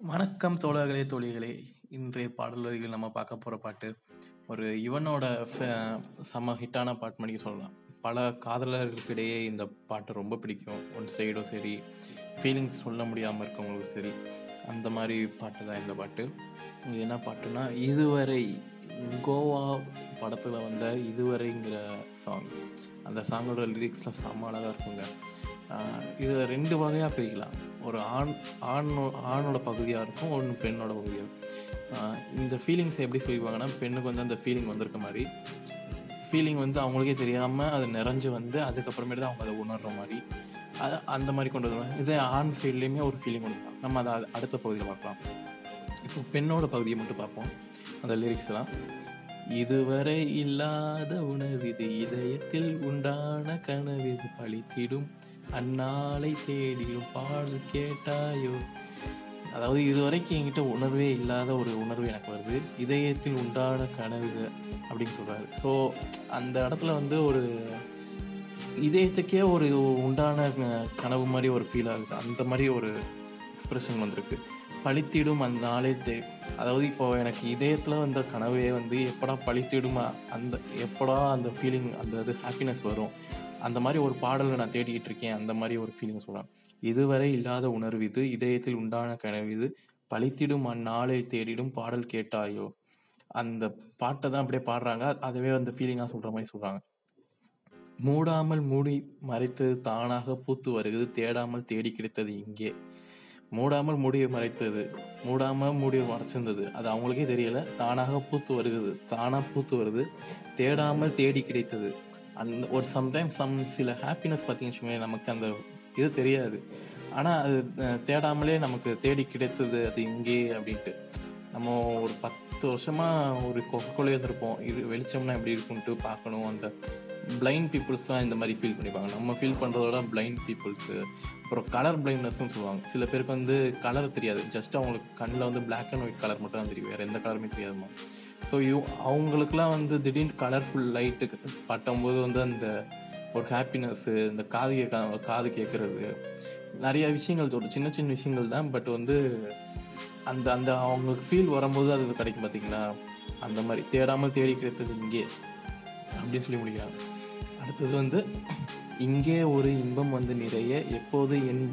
வணக்கம் தோழர்களே தோழிகளே. இன்றைய பாடல் வரிகள் நம்ம பார்க்க போகிற பாட்டு ஒரு யுவனோட ஃப- செம ஹிட்டான பாட்டு மணிக்கு சொல்லலாம். பல காதலர்களுக்கு இடையே இந்த பாட்டு ரொம்ப பிடிக்கும். ஒன் சைடும் சரி ஃபீலிங்ஸ் சொல்ல முடியாமல் இருக்கவங்களுக்கும் சரி அந்த மாதிரி பாட்டு தான் இந்த பாட்டு. இது என்ன பாட்டுனா இதுவரை கோவா படத்தில் வந்த இதுவரைங்கிற சாங் அந்த சாங்கோட லிரிக்ஸில் செம்ம அழகாக இருக்குங்க. இதை ரெண்டு வகையாக பிரிக்கலாம். ஒரு ஆண் ஆணோ ஆணோட பகுதியாக இருக்கும் ஒன்று பெண்ணோட பகுதியாக இருக்கும். இந்த ஃபீலிங்ஸ் எப்படி சொல்லிப்பாங்கன்னா பெண்ணுக்கு வந்து அந்த ஃபீலிங் வந்திருக்க மாதிரி. ஃபீலிங் வந்து அவங்களுக்கே தெரியாமல் அது நிறைஞ்சு வந்து அதுக்கப்புறமேட்டு தான் அவங்க அதை உணர்கிற மாதிரி. அது அந்த மாதிரி கொண்டு வருவாங்க இதே ஆண் சைட்லேயுமே ஒரு ஃபீலிங் கொண்டு வரலாம் நம்ம அதை அடுத்த பகுதியில் பார்க்கலாம். இப்போ பெண்ணோட பகுதியை மட்டும் பார்ப்போம். அந்த லிரிக்ஸ்லாம் இதுவரை இல்லாத உணவிது இதயத்தில் உண்டான கனவிது பழித்திடும். அந்நாளை தேடியோ பாடல் கேட்டாயோ? அதாவது இதுவரைக்கும் என்கிட்ட உணர்வே இல்லாத ஒரு உணர்வு எனக்கு வருது. இதயத்தில் உண்டான கனவு அப்படின்னு சொல்கிறாரு ஸோ அந்த இடத்துல வந்து ஒரு இதயத்துக்கே ஒரு உண்டான கனவு மாதிரி ஒரு ஃபீல் ஆகுது. அந்த மாதிரி ஒரு எக்ஸ்ப்ரெஷன் வந்திருக்கு. பழித்திடும் அந்த நாளே தே அதாவது இப்போ எனக்கு இதயத்தில் வந்த கனவே வந்து எப்படா பழித்திடுமா அந்த எப்படா அந்த ஃபீலிங் அந்த இது ஹாப்பினஸ் வரும்? அந்த மாதிரி ஒரு பாடலை நான் தேடிக்கிட்டு இருக்கேன். அந்த மாதிரி ஒரு ஃபீலிங் சொல்கிறேன் இதுவரை இல்லாத உணர்வு இது. இதயத்தில் உண்டான கனவு இது. பழித்திடும் அந்நாளை தேடிடும் பாடல் கேட்டாயோ? அந்த பாட்டை தான் அப்படியே பாடுறாங்க. அதுவே அந்த ஃபீலிங்காக சொல்கிற மாதிரி சொல்கிறாங்க மூடாமல் மூடி மறைத்தது தானாக பூத்து வருகிறது. தேடாமல் தேடி கிடைத்தது இங்கே. மூடாமல் மூடியை மறைத்தது மூடாமல் மூடியை மறைச்சிருந்தது. அது அவங்களுக்கே தெரியல. தானாக பூத்து வருகிறது தானாக பூத்து வருது. தேடாமல் தேடி கிடைத்தது. அந்த ஒரு சம்டைம்ஸ் சம் சில ஹாப்பினஸ் பார்த்தீங்கன்னு வச்சுக்கோங்களேன், நமக்கு அந்த இது தெரியாது. ஆனால் அது தேடாமலே நமக்கு தேடி கிடைத்தது அது இங்கே அப்படின்ட்டு. நம்ம ஒரு பத்து வருஷமாக ஒரு கொலையே இருந்திருப்போம். இது வெளிச்சம்னா எப்படி இருக்குன்ட்டு பார்க்கணும். அந்த பிளைண்ட் பீப்புள்ஸ்லாம் இந்த மாதிரி ஃபீல் பண்ணிப்பாங்க. நம்ம ஃபீல் பண்ணுறதோட பிளைண்ட் பீப்புள்ஸு அப்புறம் கலர் பிளைண்ட்னஸ்னு சொல்லுவாங்க. சில பேருக்கு வந்து கலர் தெரியாது. ஜஸ்ட் அவங்களுக்கு கண்ணில் வந்து பிளாக் அண்ட் ஒயிட் கலர் மட்டும் தான் தெரியும். வேறு எந்த கலருமே தெரியாதுமா ஸோ யூ அவங்களுக்குலாம் வந்து திடீர்னு கலர்ஃபுல் லைட்டு பட்டும்போது வந்து அந்த ஒரு ஹாப்பினஸ்ஸு இந்த காது கேட்க காது கேட்குறது. நிறைய விஷயங்கள் ஒரு சின்ன சின்ன விஷயங்கள் தான். பட் வந்து அந்த அந்த அவங்களுக்கு ஃபீல் வரும்போது அது கிடைக்கும் பார்த்தீங்களா அந்த மாதிரி தேடாமல் தேடி கிடைத்தது இங்கே. அப்படின்னு சொல்லி முடிக்கிறாங்க. அடுத்தது வந்து இங்கே ஒரு இன்பம் வந்து நிறைய எப்போது என்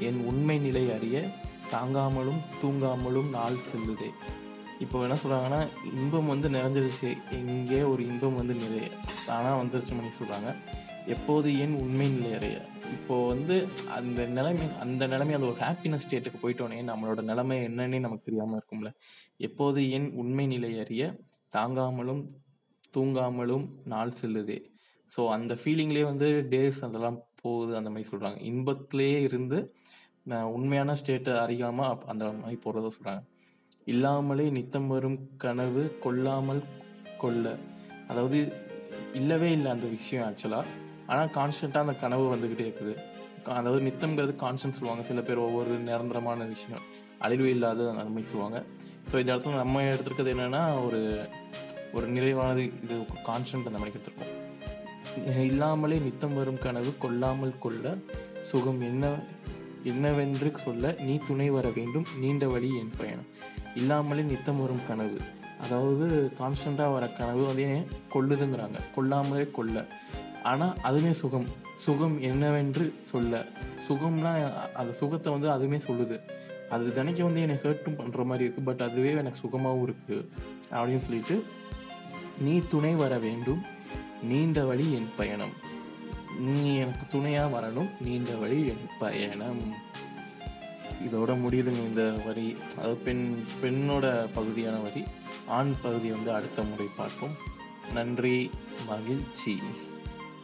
என் உண்மை நிலை அறிய தாங்காமலும் தூங்காமலும் நாள் செல்லுதே. இப்போ என்ன சொல்கிறாங்கன்னா இன்பம் வந்து நிறைஞ்சிருச்சு இங்கே ஒரு இன்பம் வந்து நிறைய. தானா வந்துருச்சு மணி சொல்கிறாங்க எப்போது ஏன் உண்மை நிலை அறிய? இப்போது வந்து அந்த நிலைமை அந்த நிலைமை அந்த ஒரு ஹாப்பினஸ் ஸ்டேட்டுக்கு போயிட்டோன்னே நம்மளோட நிலைமை என்னன்னே நமக்கு தெரியாமல் இருக்கும்ல. எப்போது ஏன் உண்மை நிலை அறிய தாங்காமலும் தூங்காமலும் நாள் செல்லுதே. ஸோ அந்த ஃபீலிங்லேயே வந்து டேஸ் அதெல்லாம் போகுது அந்த மாதிரி சொல்கிறாங்க இன்பத்திலேயே இருந்து நான் உண்மையான ஸ்டேட்டை அறியாமல் அந்த மாதிரி போகிறத சொல்கிறாங்க இல்லாமலே நித்தம் வரும் கனவு கொல்லாமல் கொல்ல அதாவது இல்லவே இல்லை அந்த விஷயம் ஆக்சுவலாக ஆனால் கான்ஸ்டண்ட்டாக அந்த கனவு வந்துக்கிட்டே இருக்குது. அதாவது நித்தம்ங்கிறது கான்ஸ்டன்ட் சொல்லுவாங்க. சில பேர் ஒவ்வொரு நிரந்தரமான விஷயம். அழிவு இல்லாத அந்த மாதிரி சொல்லுவாங்க. ஸோ இந்த இடத்துல நம்ம எடுத்துருக்கிறது என்னென்னா ஒரு ஒரு நிறைவானது இது கான்ஸ்டன்ட் அந்த மாதிரி எடுத்திருக்கோம். இல்லாமலே நித்தம் வரும் கனவு கொல்லாமல் கொள்ள சுகம் என்ன என்னவென்று சொல்ல நீ துணை வர வேண்டும் நீண்ட வழி என் பயணம். இல்லாமலே நித்தம் வரும் கனவு. அதாவது கான்ஸ்டண்ட்டாக வர கனவு வந்து ஏன் கொல்லுதுங்கிறாங்க கொல்லாமலே கொல்ல. ஆனால் அதுவே சுகம். சுகம் என்னவென்று சொல்ல. சுகம்னா அந்த சுகத்தை வந்து அதுவுமே சொல்லுது. அது தினைக்கு வந்து என்னை ஹர்ட்டும் பண்ணுற மாதிரி இருக்குது பட் அதுவே எனக்கு சுகமாகவும் இருக்குது அப்படின்னு சொல்லிட்டு நீ துணை வர வேண்டும். நீண்ட வழி என் பயணம். நீ எனக்கு துணையாக வரணும். நீண்ட வழி என் பயணம். இதோட முடியுதுங்க இந்த வரி. அதாவது பெண் பெண்ணோட பகுதியான வரி. ஆண் பகுதியை வந்து அடுத்த முறை பார்ப்போம். நன்றி மகிழ்ச்சி.